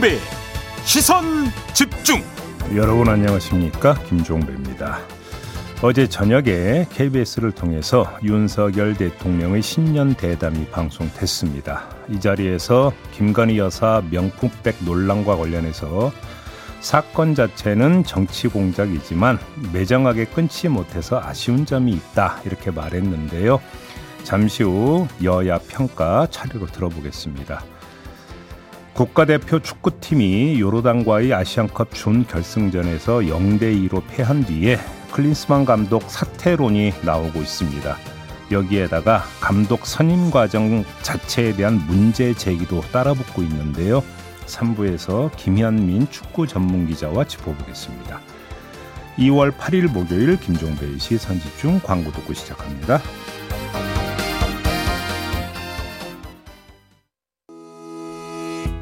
김종배 시선 집중 여러분 안녕하십니까 김종배입니다. 어제 저녁에 KBS를 통해서 윤석열 대통령의 신년 대담이 방송됐습니다. 이 자리에서 김건희 여사 명품백 논란과 관련해서 사건 자체는 정치 공작이지만 매정하게 끊지 못해서 아쉬운 점이 있다 이렇게 말했는데요. 잠시 후 여야 평가 차례로 들어보겠습니다. 국가대표 축구팀이 요르단과의 아시안컵 준결승전에서 0대 2로 패한 뒤에 클린스만 감독 사퇴론이 나오고 있습니다. 여기에다가 감독 선임 과정 자체에 대한 문제 제기도 따라붙고 있는데요. 3부에서 김현민 축구 전문 기자와 짚어보겠습니다. 2월 8일 목요일 김종배의 시선집중 광고 듣고 시작합니다.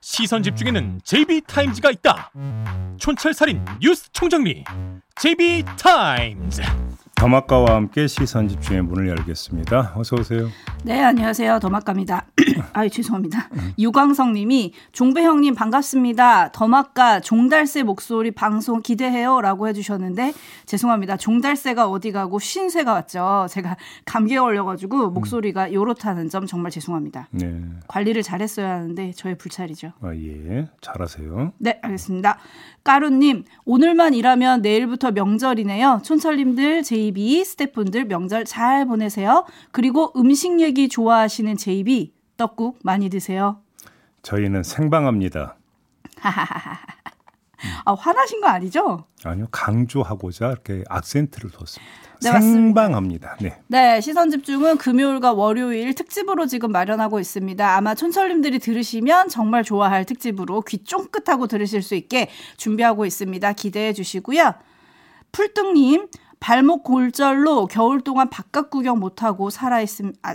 시선 집중에는 JB타임즈가 있다. 촌철살인 뉴스 총정리 JB타임즈 더마카와 함께 시선 집중의 문을 열겠습니다. 어서 오세요. 네, 안녕하세요. 더마카입니다. 아유, 죄송합니다. 유광성 님이 종배 형님 반갑습니다. 더마카 종달새 목소리 방송 기대해요. 라고 해 주셨는데, 죄송합니다. 종달새가 어디 가고 신새가 왔죠. 제가 감기에 걸려 가지고 목소리가 요렇다는 점 정말 죄송합니다. 네. 관리를 잘했어야 하는데 저의 불찰이죠. 아, 예. 잘하세요. 네, 알겠습니다. 까루 님, 오늘만 일하면 내일부터 명절이네요. 촌철님들, 제 이비, 스태프분들 명절 잘 보내세요. 그리고 음식 얘기 좋아하시는 제이비, 떡국 많이 드세요. 저희는 생방합니다. 아, 화나신 거 아니죠? 아니요, 강조하고자 이렇게 악센트를 뒀습니다. 네, 생방합니다. 네. 네, 시선 집중은 금요일과 월요일 특집으로 지금 마련하고 있습니다. 아마 촌철님들이 들으시면 정말 좋아할 특집으로 귀 쫑긋하고 들으실 수 있게 준비하고 있습니다. 기대해 주시고요. 풀뚱님, 발목 골절로 겨울 동안 바깥 구경 못하고 살아있음, 아,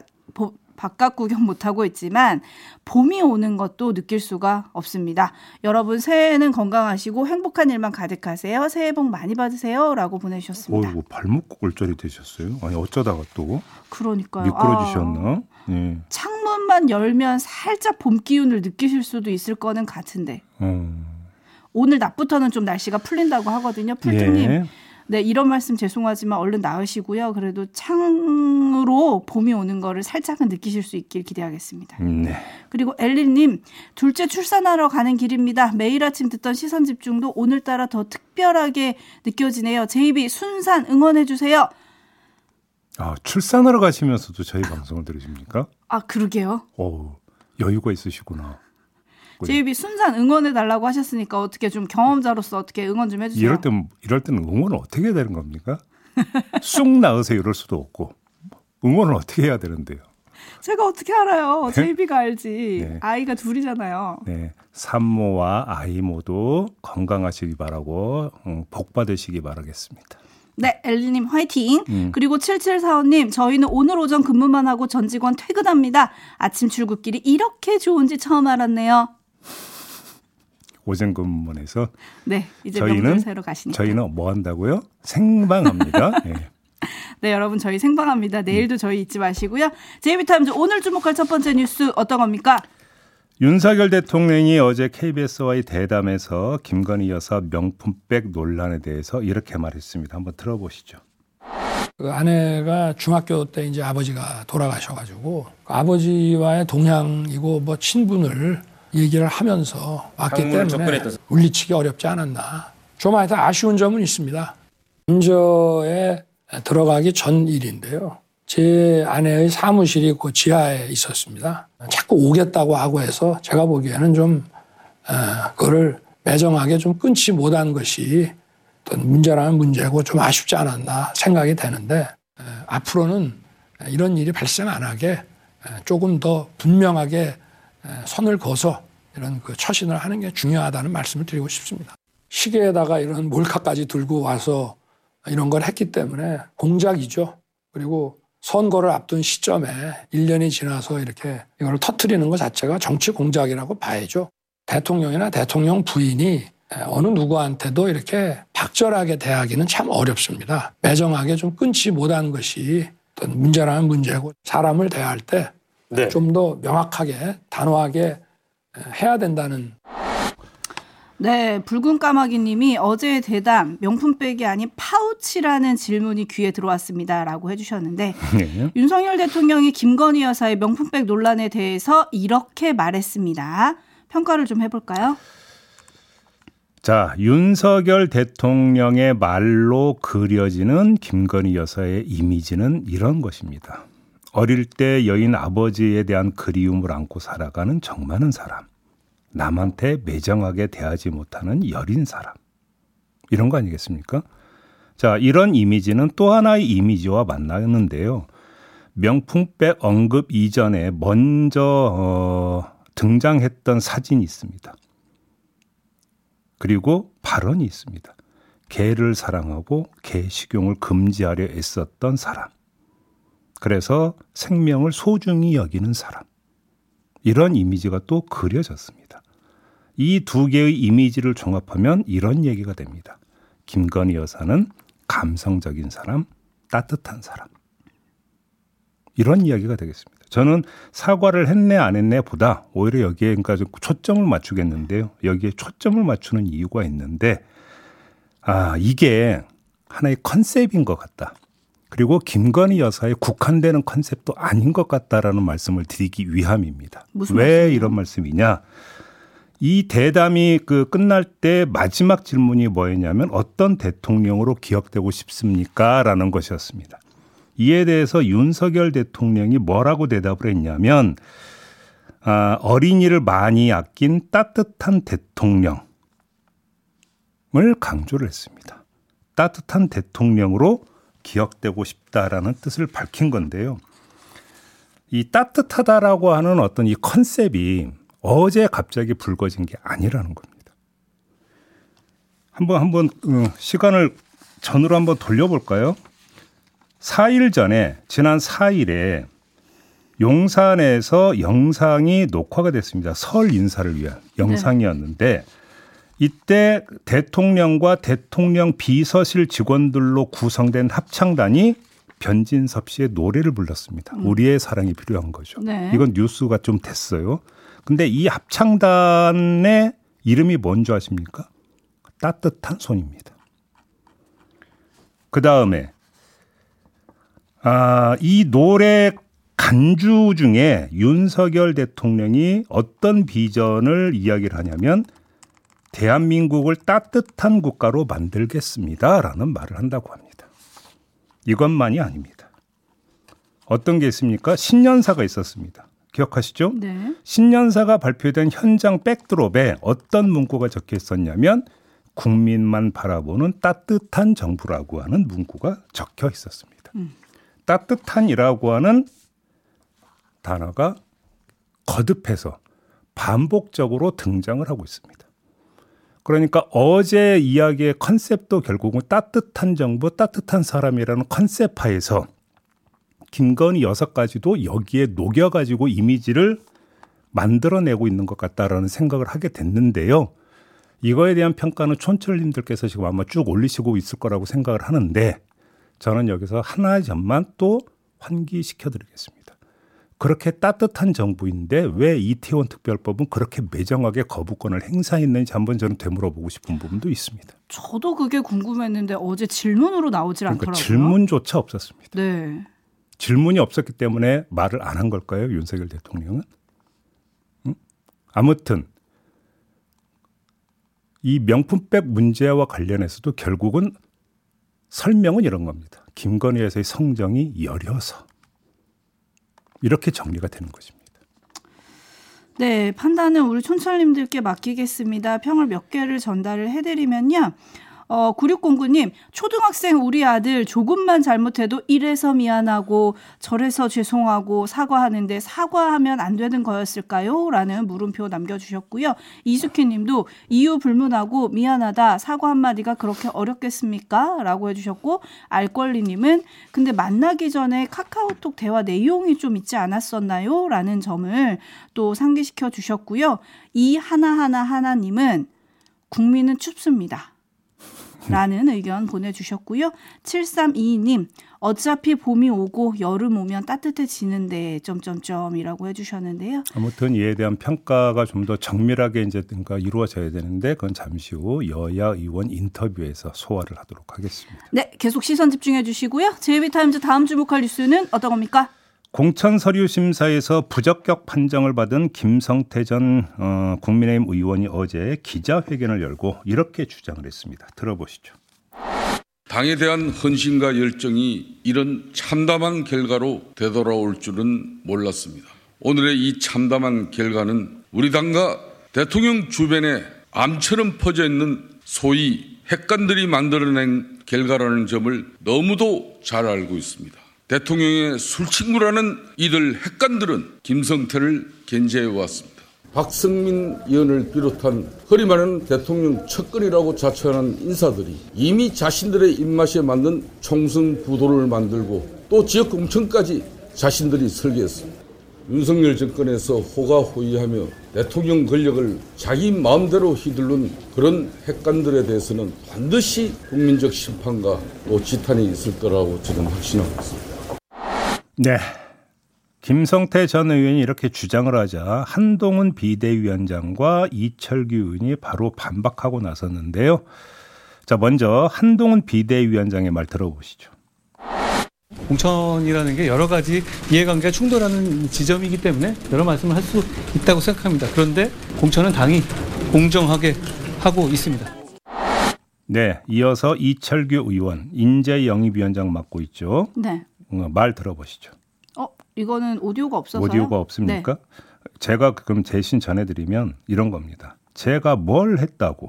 바깥 구경 못하고 있지만 봄이 오는 것도 느낄 수가 없습니다. 여러분 새해에는 건강하시고 행복한 일만 가득하세요. 새해 복 많이 받으세요. 라고 보내주셨습니다. 어, 발목 골절이 되셨어요? 아니 어쩌다가 또 그러니까요. 미끄러지셨나? 아, 네. 창문만 열면 살짝 봄 기운을 느끼실 수도 있을 거는 같은데 어. 오늘 낮부터는 좀 날씨가 풀린다고 하거든요. 풀트님. 예. 네, 이런 말씀 죄송하지만 얼른 나으시고요. 그래도 창으로 봄이 오는 거를 살짝은 느끼실 수 있길 기대하겠습니다. 네. 그리고 엘리님, 둘째 출산하러 가는 길입니다. 매일 아침 듣던 시선 집중도 오늘따라 더 특별하게 느껴지네요. 제이비 순산 응원해주세요. 아, 출산하러 가시면서도 저희 방송을 들으십니까? 아, 그러게요. 오, 여유가 있으시구나. 제이비 순산 응원해 달라고 하셨으니까 어떻게 좀 경험자로서 어떻게 응원 좀 해주세요. 이럴 땐 이럴 때는 응원을 어떻게 해야 되는 겁니까? 쑥 나으세요 이럴 수도 없고 응원을 어떻게 해야 되는데요. 제가 어떻게 알아요? 네? 제이비가 알지. 네. 아이가 둘이잖아요. 네. 산모와 아이 모두 건강하시기 바라고 음, 복 받으시기 바라겠습니다. 네, 엘리님 화이팅. 음. 그리고 7745님, 저희는 오늘 오전 근무만 하고 전 직원 퇴근합니다. 아침 출근길이 이렇게 좋은지 처음 알았네요. 오전 근무원에서 네 이제 저희는 새로 가시니까 저희는 뭐 한다고요? 생방합니다. 네. 네, 여러분 저희 생방합니다. 내일도 저희 잊지 마시고요. 제이비타임즈 오늘 주목할 첫 번째 뉴스 어떤 겁니까? 윤석열 대통령이 어제 KBS와의 대담에서 김건희 여사 명품백 논란에 대해서 이렇게 말했습니다. 한번 들어보시죠. 그 아내가 중학교 때 이제 아버지가 돌아가셔가지고 아버지와의 동향이고 뭐 친분을 얘기를 하면서 왔기 때문에 접근했던... 물리치기 어렵지 않았나. 좀 하여튼 아쉬운 점은 있습니다. 인저에 들어가기 전 일인데요. 제 아내의 사무실이 그 지하에 있었습니다. 자꾸 오겠다고 하고 해서 제가 보기에는 좀 어, 그거를 매정하게 좀 끊지 못한 것이 어떤 문제라는 문제고 좀 아쉽지 않았나 생각이 되는데 어, 앞으로는 이런 일이 발생 안 하게 어, 조금 더 분명하게 선을 거서 이런 그 처신을 하는 게 중요하다는 말씀을 드리고 싶습니다. 시계에다가 이런 몰카까지 들고 와서 이런 걸 했기 때문에 공작이죠. 그리고 선거를 앞둔 시점에 1년이 지나서 이렇게 이걸 터트리는 것 자체가 정치 공작이라고 봐야죠. 대통령이나 대통령 부인이 어느 누구한테도 이렇게 박절하게 대하기는 참 어렵습니다. 매정하게 좀 끊지 못한 것이 어떤 문제라는 문제고 사람을 대할 때 좀더 네. 명확하게 단호하게 해야 된다는 네, 붉은 까마귀 님이 어제 대담 명품백이 아닌 파우치라는 질문이 귀에 들어왔습니다. 라고 해주셨는데, 네. 윤석열 대통령이 김건희 여사의 명품백 논란에 대해서 이렇게 말했습니다. 평가를 좀 해볼까요? 자, 윤석열 대통령의 말로 그려지는 김건희 여사의 이미지는 이런 것입니다. 어릴 때 여인 아버지에 대한 그리움을 안고 살아가는 정 많은 사람. 남한테 매정하게 대하지 못하는 여린 사람. 이런 거 아니겠습니까? 자, 이런 이미지는 또 하나의 이미지와 만나는데요. 명품백 언급 이전에 먼저 어, 등장했던 사진이 있습니다. 그리고 발언이 있습니다. 개를 사랑하고 개 식용을 금지하려 애썼던 사람. 그래서 생명을 소중히 여기는 사람. 이런 이미지가 또 그려졌습니다. 이 두 개의 이미지를 종합하면 이런 얘기가 됩니다. 김건희 여사는 감성적인 사람, 따뜻한 사람. 이런 이야기가 되겠습니다. 저는 사과를 했네 안 했네 보다 오히려 여기에 그러니까 좀 초점을 맞추겠는데요. 여기에 초점을 맞추는 이유가 있는데 아 이게 하나의 컨셉인 것 같다. 그리고 김건희 여사의 국한되는 컨셉도 아닌 것 같다라는 말씀을 드리기 위함입니다. 왜 이런 말씀이냐? 이 대담이 그 끝날 때 마지막 질문이 뭐였냐면 어떤 대통령으로 기억되고 싶습니까? 라는 것이었습니다. 이에 대해서 윤석열 대통령이 뭐라고 대답을 했냐면 아, 어린이를 많이 아낀 따뜻한 대통령을 강조를 했습니다. 따뜻한 대통령으로 기억되고 싶다라는 뜻을 밝힌 건데요. 이 따뜻하다라고 하는 어떤 이 컨셉이 어제 갑자기 불거진 게 아니라는 겁니다. 한번 한번 어, 시간을 전으로 한번 돌려볼까요? 4일 전에 지난 4일에 용산에서 영상이 녹화가 됐습니다. 설 인사를 위한 영상이었는데 이때 대통령과 대통령 비서실 직원들로 구성된 합창단이 변진섭 씨의 노래를 불렀습니다. 음. 우리의 사랑이 필요한 거죠. 네. 이건 뉴스가 좀 됐어요. 근데 이 합창단의 이름이 뭔지 아십니까? 따뜻한 손입니다. 그 다음에 아, 이 노래 간주 중에 윤석열 대통령이 어떤 비전을 이야기를 하냐면 대한민국을 따뜻한 국가로 만들겠습니다라는 말을 한다고 합니다. 이것만이 아닙니다. 어떤 게 있습니까? 신년사가 있었습니다. 기억하시죠? 네. 신년사가 발표된 현장 백드롭에 어떤 문구가 적혀 있었냐면 국민만 바라보는 따뜻한 정부라고 하는 문구가 적혀 있었습니다. 음. 따뜻한이라고 하는 단어가 거듭해서 반복적으로 등장을 하고 있습니다. 그러니까 어제 이야기의 컨셉도 결국은 따뜻한 정부, 따뜻한 사람이라는 컨셉 하에서 김건희 여사까지도 여기에 녹여가지고 이미지를 만들어내고 있는 것 같다라는 생각을 하게 됐는데요. 이거에 대한 평가는 촌철님들께서 지금 아마 쭉 올리시고 있을 거라고 생각을 하는데 저는 여기서 하나의 점만 또 환기시켜 드리겠습니다. 그렇게 따뜻한 정부인데 왜 이태원 특별법은 그렇게 매정하게 거부권을 행사했는지 한번 저는 되물어보고 싶은 부분도 있습니다. 저도 그게 궁금했는데 어제 질문으로 나오질 그러니까 않더라고요. 질문조차 없었습니다. 네. 질문이 없었기 때문에 말을 안 한 걸까요? 윤석열 대통령은? 응? 아무튼 이 명품백 문제와 관련해서도 결국은 설명은 이런 겁니다. 김건희 여사의 성정이 여려서 이렇게 정리가 되는 것입니다. 네, 판단은 우리 촌철님들께 맡기겠습니다. 평을 몇 개를 전달을 해드리면요. 어, 9609님, 초등학생 우리 아들 조금만 잘못해도 이래서 미안하고 저래서 죄송하고 사과하는데 사과하면 안 되는 거였을까요? 라는 물음표 남겨주셨고요. 이수키 님도 이유 불문하고 미안하다 사과 한마디가 그렇게 어렵겠습니까? 라고 해주셨고, 알권리 님은 근데 만나기 전에 카카오톡 대화 내용이 좀 있지 않았었나요? 라는 점을 또 상기시켜 주셨고요. 이 하나하나 하나님은 국민은 춥습니다. 라는 의견 보내주셨고요. 7322님, 어차피 봄이 오고 여름 오면 따뜻해지는데 점점점이라고 해주셨는데요. 아무튼 이에 대한 평가가 좀 더 정밀하게 이제 그러니까 이루어져야 되는데 그건 잠시 후 여야 의원 인터뷰에서 소화를 하도록 하겠습니다. 네, 계속 시선 집중해 주시고요. 제이비타임즈 다음 주목할 뉴스는 어떤 겁니까? 공천 서류 심사에서 부적격 판정을 받은 김성태 전 어, 국민의힘 의원이 어제 기자회견을 열고 이렇게 주장을 했습니다. 들어보시죠. 당에 대한 헌신과 열정이 이런 참담한 결과로 되돌아올 줄은 몰랐습니다. 오늘의 이 참담한 결과는 우리 당과 대통령 주변에 암처럼 퍼져 있는 소위 핵관들이 만들어낸 결과라는 점을 너무도 잘 알고 있습니다. 대통령의 술친구라는 이들 핵관들은 김성태를 견제해 왔습니다. 박성민 의원을 비롯한 허리 많은 대통령 척근이라고 자처하는 인사들이 이미 자신들의 입맛에 맞는 총선 구도를 만들고 또 지역 공천까지 자신들이 설계했습니다. 윤석열 정권에서 호가호위하며 대통령 권력을 자기 마음대로 휘둘른 그런 핵관들에 대해서는 반드시 국민적 심판과 또 지탄이 있을 거라고 저는 확신하고 있습니다. 네. 김성태 전 의원이 이렇게 주장을 하자 한동훈 비대위원장과 이철규 의원이 바로 반박하고 나섰는데요. 자, 먼저 한동훈 비대위원장의 말 들어보시죠. 공천이라는 게 여러 가지 이해관계가 충돌하는 지점이기 때문에 여러 말씀을 할 수 있다고 생각합니다. 그런데 공천은 당이 공정하게 하고 있습니다. 네, 이어서 이철규 의원 인재 영입위원장 맡고 있죠. 네. 어, 말 들어보시죠. 어, 이거는 오디오가 없어서요? 오디오가 없습니까? 네. 제가 그럼 대신 전해드리면 이런 겁니다. 제가 뭘 했다고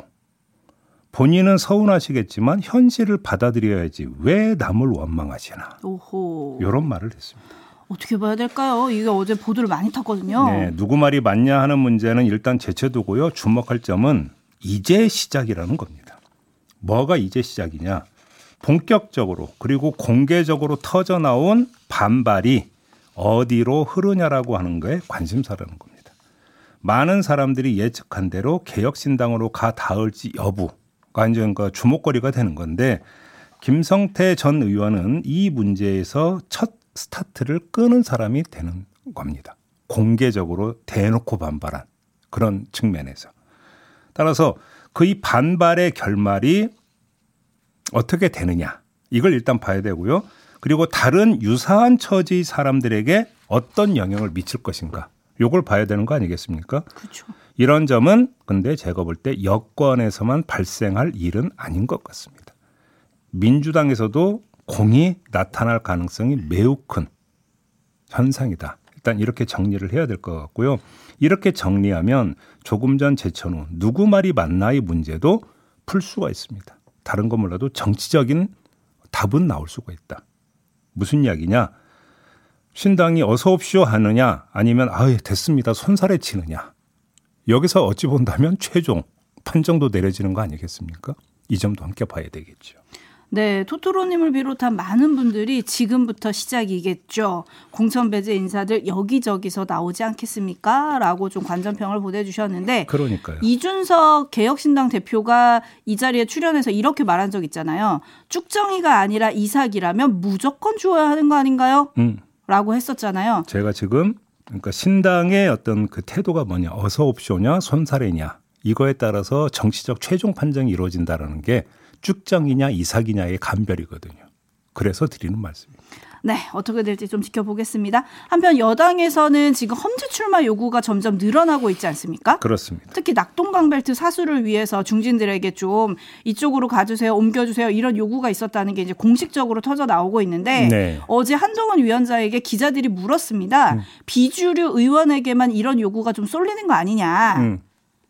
본인은 서운하시겠지만 현실을 받아들여야지 왜 남을 원망하시나. 오호. 이런 말을 했습니다. 어떻게 봐야 될까요? 이게 어제 보도를 많이 탔거든요. 네, 누구 말이 맞냐 하는 문제는 일단 제쳐두고요. 주목할 점은 이제 시작이라는 겁니다. 뭐가 이제 시작이냐? 본격적으로 그리고 공개적으로 터져 나온 반발이 어디로 흐르냐라고 하는 거에 관심사라는 겁니다. 많은 사람들이 예측한 대로 개혁신당으로 가 닿을지 여부가 이제 그 주목거리가 되는 건데 김성태 전 의원은 이 문제에서 첫 스타트를 끄는 사람이 되는 겁니다. 공개적으로 대놓고 반발한 그런 측면에서. 따라서 그의 반발의 결말이 어떻게 되느냐. 이걸 일단 봐야 되고요. 그리고 다른 유사한 처지의 사람들에게 어떤 영향을 미칠 것인가. 요걸 봐야 되는 거 아니겠습니까? 그렇죠. 이런 점은 근데 제가 볼 때 여권에서만 발생할 일은 아닌 것 같습니다. 민주당에서도 공이 나타날 가능성이 매우 큰 현상이다. 일단 이렇게 정리를 해야 될 것 같고요. 이렇게 정리하면 조금 전 제천후 누구 말이 맞나의 문제도 풀 수가 있습니다. 다른 거 몰라도 정치적인 답은 나올 수가 있다. 무슨 이야기냐? 신당이 어서 옵쇼 하느냐 아니면 아예 됐습니다 손살에 치느냐 여기서 어찌 본다면 최종 판정도 내려지는 거 아니겠습니까? 이 점도 함께 봐야 되겠죠. 네, 토토로님을 비롯한 많은 분들이 지금부터 시작이겠죠. 공천 배제 인사들 여기저기서 나오지 않겠습니까? 라고 좀 관전평을 보내주셨는데. 그러니까요. 이준석 개혁신당 대표가 이 자리에 출연해서 이렇게 말한 적 있잖아요. 쭉정이가 아니라 이삭이라면 무조건 주어야 하는 거 아닌가요? 음. 라고 했었잖아요. 제가 지금 그러니까 신당의 어떤 그 태도가 뭐냐, 어서 옵쇼냐, 손사래냐 이거에 따라서 정치적 최종 판정이 이루어진다라는 게 쭉정이냐 이삭이냐의 감별이거든요. 그래서 드리는 말씀입니다. 네, 어떻게 될지 좀 지켜보겠습니다. 한편 여당에서는 지금 험지 출마 요구가 점점 늘어나고 있지 않습니까? 그렇습니다. 특히 낙동강벨트 사수를 위해서 중진들에게 좀 이쪽으로 가주세요, 옮겨주세요 이런 요구가 있었다는 게 이제 공식적으로 터져 나오고 있는데 네. 어제 한동훈 위원장에게 기자들이 물었습니다. 음. 비주류 의원에게만 이런 요구가 좀 쏠리는 거 아니냐? 음.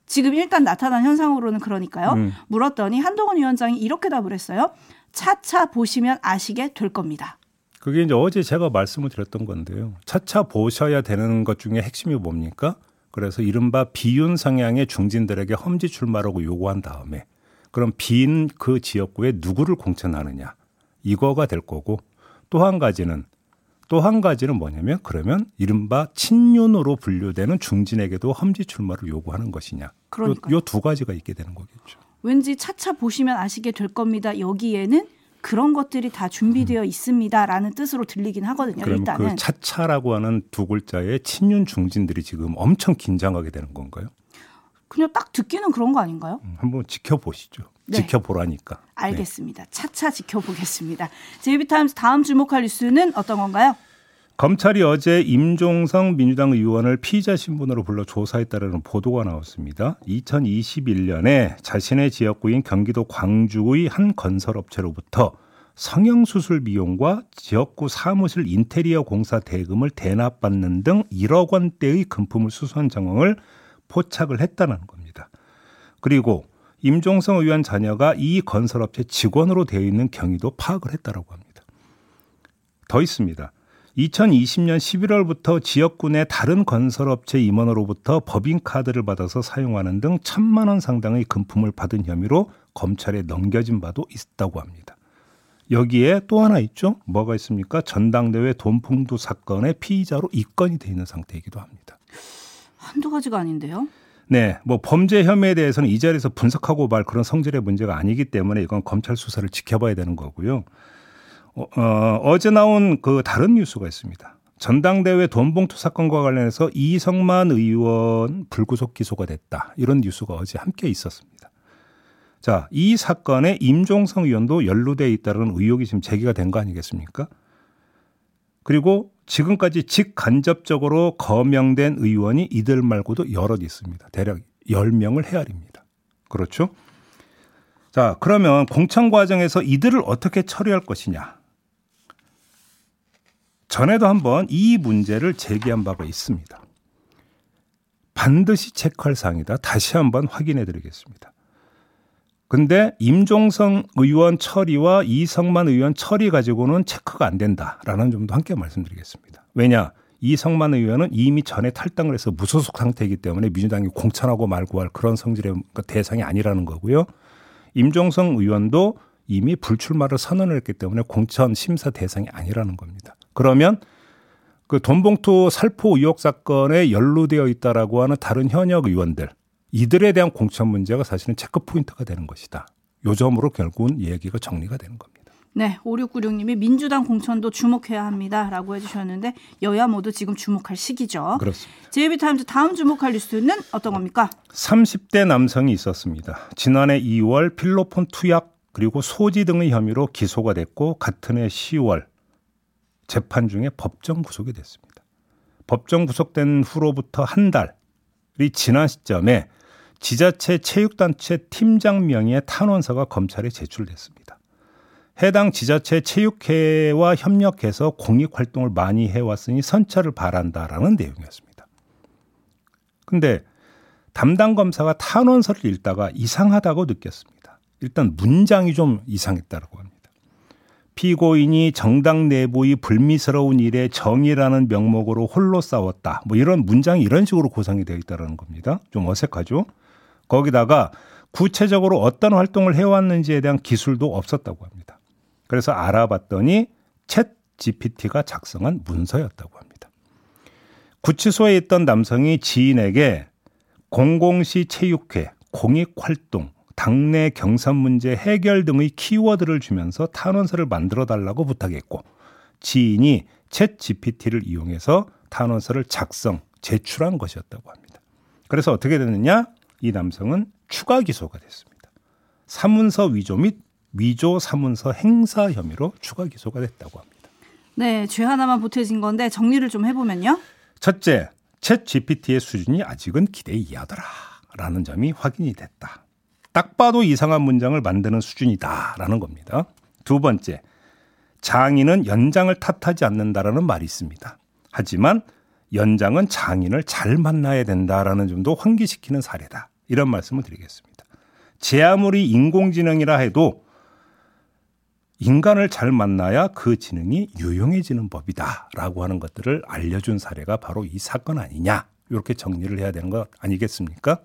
지금 일단 나타난 현상으로는 그러니까요. 음. 물었더니 한동훈 위원장이 이렇게 답을 했어요. 차차 보시면 아시게 될 겁니다. 그게 이제 어제 제가 말씀을 드렸던 건데요. 차차 보셔야 되는 것 중에 핵심이 뭡니까? 그래서 이른바 비윤 성향의 중진들에게 험지 출마라고 요구한 다음에 그럼 빈 그 지역구에 누구를 공천하느냐 이거가 될 거고 또 한 가지는 또 한 가지는 뭐냐면 그러면 이른바 친윤으로 분류되는 중진에게도 험지 출마를 요구하는 것이냐. 요두 가지가 있게 되는 거겠죠. 왠지 차차 보시면 아시게 될 겁니다. 여기에는 그런 것들이 다 준비되어 음. 있습니다라는 뜻으로 들리긴 하거든요. 일단은 그 차차라고 하는 두 글자에 친윤 중진들이 지금 엄청 긴장하게 되는 건가요? 그냥 딱 듣기는 그런 거 아닌가요? 음, 한번 지켜보시죠. 네. 지켜보라니까. 알겠습니다. 네. 차차 지켜보겠습니다. 제이비타임스 다음 주목할 뉴스는 어떤 건가요? 검찰이 어제 임종성 민주당 의원을 피의자 신분으로 불러 조사했다는 보도가 나왔습니다. 2021년에 자신의 지역구인 경기도 광주의 한 건설업체로부터 성형수술 비용과 지역구 사무실 인테리어 공사 대금을 대납받는 등 1억 원대의 금품을 수수한 정황을 포착을 했다는 겁니다. 그리고 임종성 의원 자녀가 이 건설업체 직원으로 되어 있는 경위도 파악을 했다고 합니다. 더 있습니다. 2020년 11월부터 지역구 내 다른 건설업체 임원으로부터 법인카드를 받아서 사용하는 등 천만 원 상당의 금품을 받은 혐의로 검찰에 넘겨진 바도 있다고 합니다. 여기에 또 하나 있죠. 뭐가 있습니까? 전당대회 돈풍두 사건의 피의자로 입건이 돼 있는 상태이기도 합니다. 한두 가지가 아닌데요. 네, 뭐 범죄 혐의에 대해서는 이 자리에서 분석하고 말 그런 성질의 문제가 아니기 때문에 이건 검찰 수사를 지켜봐야 되는 거고요. 어, 어제 나온 그 다른 뉴스가 있습니다. 전당대회 돈봉투 사건과 관련해서 이성만 의원 불구속 기소가 됐다. 이런 뉴스가 어제 함께 있었습니다. 자, 이 사건에 임종성 의원도 연루돼 있다는 의혹이 지금 제기가 된 거 아니겠습니까? 그리고 지금까지 직간접적으로 거명된 의원이 이들 말고도 여럿 있습니다. 대략 10명을 헤아립니다. 그렇죠? 자, 그러면 공천 과정에서 이들을 어떻게 처리할 것이냐? 전에도 한번 이 문제를 제기한 바가 있습니다. 반드시 체크할 사항이다. 다시 한번 확인해 드리겠습니다. 근데 임종성 의원 처리와 이성만 의원 처리 가지고는 체크가 안 된다라는 점도 함께 말씀드리겠습니다. 왜냐? 이성만 의원은 이미 전에 탈당을 해서 무소속 상태이기 때문에 민주당이 공천하고 말고 할 그런 성질의 대상이 아니라는 거고요. 임종성 의원도 이미 불출마를 선언을 했기 때문에 공천 심사 대상이 아니라는 겁니다. 그러면 그 돈봉투 살포 의혹 사건에 연루되어 있다라고 하는 다른 현역 의원들 이들에 대한 공천 문제가 사실은 체크 포인트가 되는 것이다. 요 점으로 결국은 얘기가 정리가 되는 겁니다. 네, 5696님이 민주당 공천도 주목해야 합니다. 라고 해주셨는데, 여야 모두 지금 주목할 시기죠. 그렇습니다. 제이비타임즈 다음 주목할 뉴스는 어떤 겁니까? 30대 남성이 있었습니다. 지난해 2월 필로폰 투약 그리고 소지 등의 혐의로 기소가 됐고, 같은 해 10월 재판 중에 법정 구속이 됐습니다. 법정 구속된 후로부터 한 달이 지난 시점에 지자체 체육단체 팀장 명의의 탄원서가 검찰에 제출됐습니다. 해당 지자체 체육회와 협력해서 공익 활동을 많이 해왔으니 선처를 바란다라는 내용이었습니다. 근데 담당 검사가 탄원서를 읽다가 이상하다고 느꼈습니다. 일단 문장이 좀 이상했다고 합니다. 피고인이 정당 내부의 불미스러운 일에 정의라는 명목으로 홀로 싸웠다. 뭐 이런 문장이 이런 식으로 구성이 되어 있다는 겁니다. 좀 어색하죠? 거기다가 구체적으로 어떤 활동을 해왔는지에 대한 기술도 없었다고 합니다. 그래서 알아봤더니 챗 GPT가 작성한 문서였다고 합니다. 구치소에 있던 남성이 지인에게 공공시 체육회, 공익활동, 당내 경선 문제 해결 등의 키워드를 주면서 탄원서를 만들어 달라고 부탁했고 지인이 챗 GPT를 이용해서 탄원서를 작성, 제출한 것이었다고 합니다. 그래서 어떻게 됐느냐? 이 남성은 추가 기소가 됐습니다. 사문서 위조 및 위조 사문서 행사 혐의로 추가 기소가 됐다고 합니다. 네, 죄 하나만 보태진 건데 정리를 좀 해보면요. 첫째, 챗 GPT의 수준이 아직은 기대 이하더라라는 점이 확인이 됐다. 딱 봐도 이상한 문장을 만드는 수준이다라는 겁니다. 두 번째, 장인은 연장을 탓하지 않는다라는 말이 있습니다. 하지만 연장은 장인을 잘 만나야 된다라는 점도 환기시키는 사례다. 이런 말씀을 드리겠습니다. 제 아무리 인공지능이라 해도 인간을 잘 만나야 그 지능이 유용해지는 법이다라고 하는 것들을 알려준 사례가 바로 이 사건 아니냐 이렇게 정리를 해야 되는 것 아니겠습니까?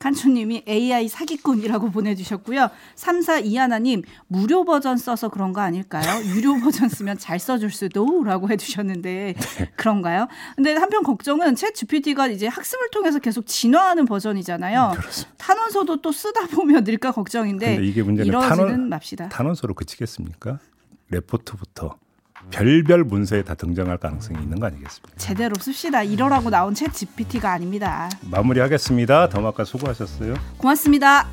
칸초님이 AI 사기꾼이라고 보내주셨고요. 3사 이하나님 무료 버전 써서 그런 거 아닐까요? 유료 버전 쓰면 잘 써줄 수도 라고 해주셨는데 네. 그런가요? 근데 한편 걱정은 챗 GPT가 이제 학습을 통해서 계속 진화하는 버전이잖아요. 그렇습니다. 탄원서도 또 쓰다 보면 늘까 걱정인데 이게 문제는 이러지는 탄원, 맙시다. 탄원서로 그치겠습니까? 레포트부터 별별 문서에 다 등장할 가능성이 있는 거 아니겠습니까? 제대로 씁시다. 이러라고 나온 챗 GPT가 아닙니다. 마무리하겠습니다. 더마카 수고하셨어요. 고맙습니다.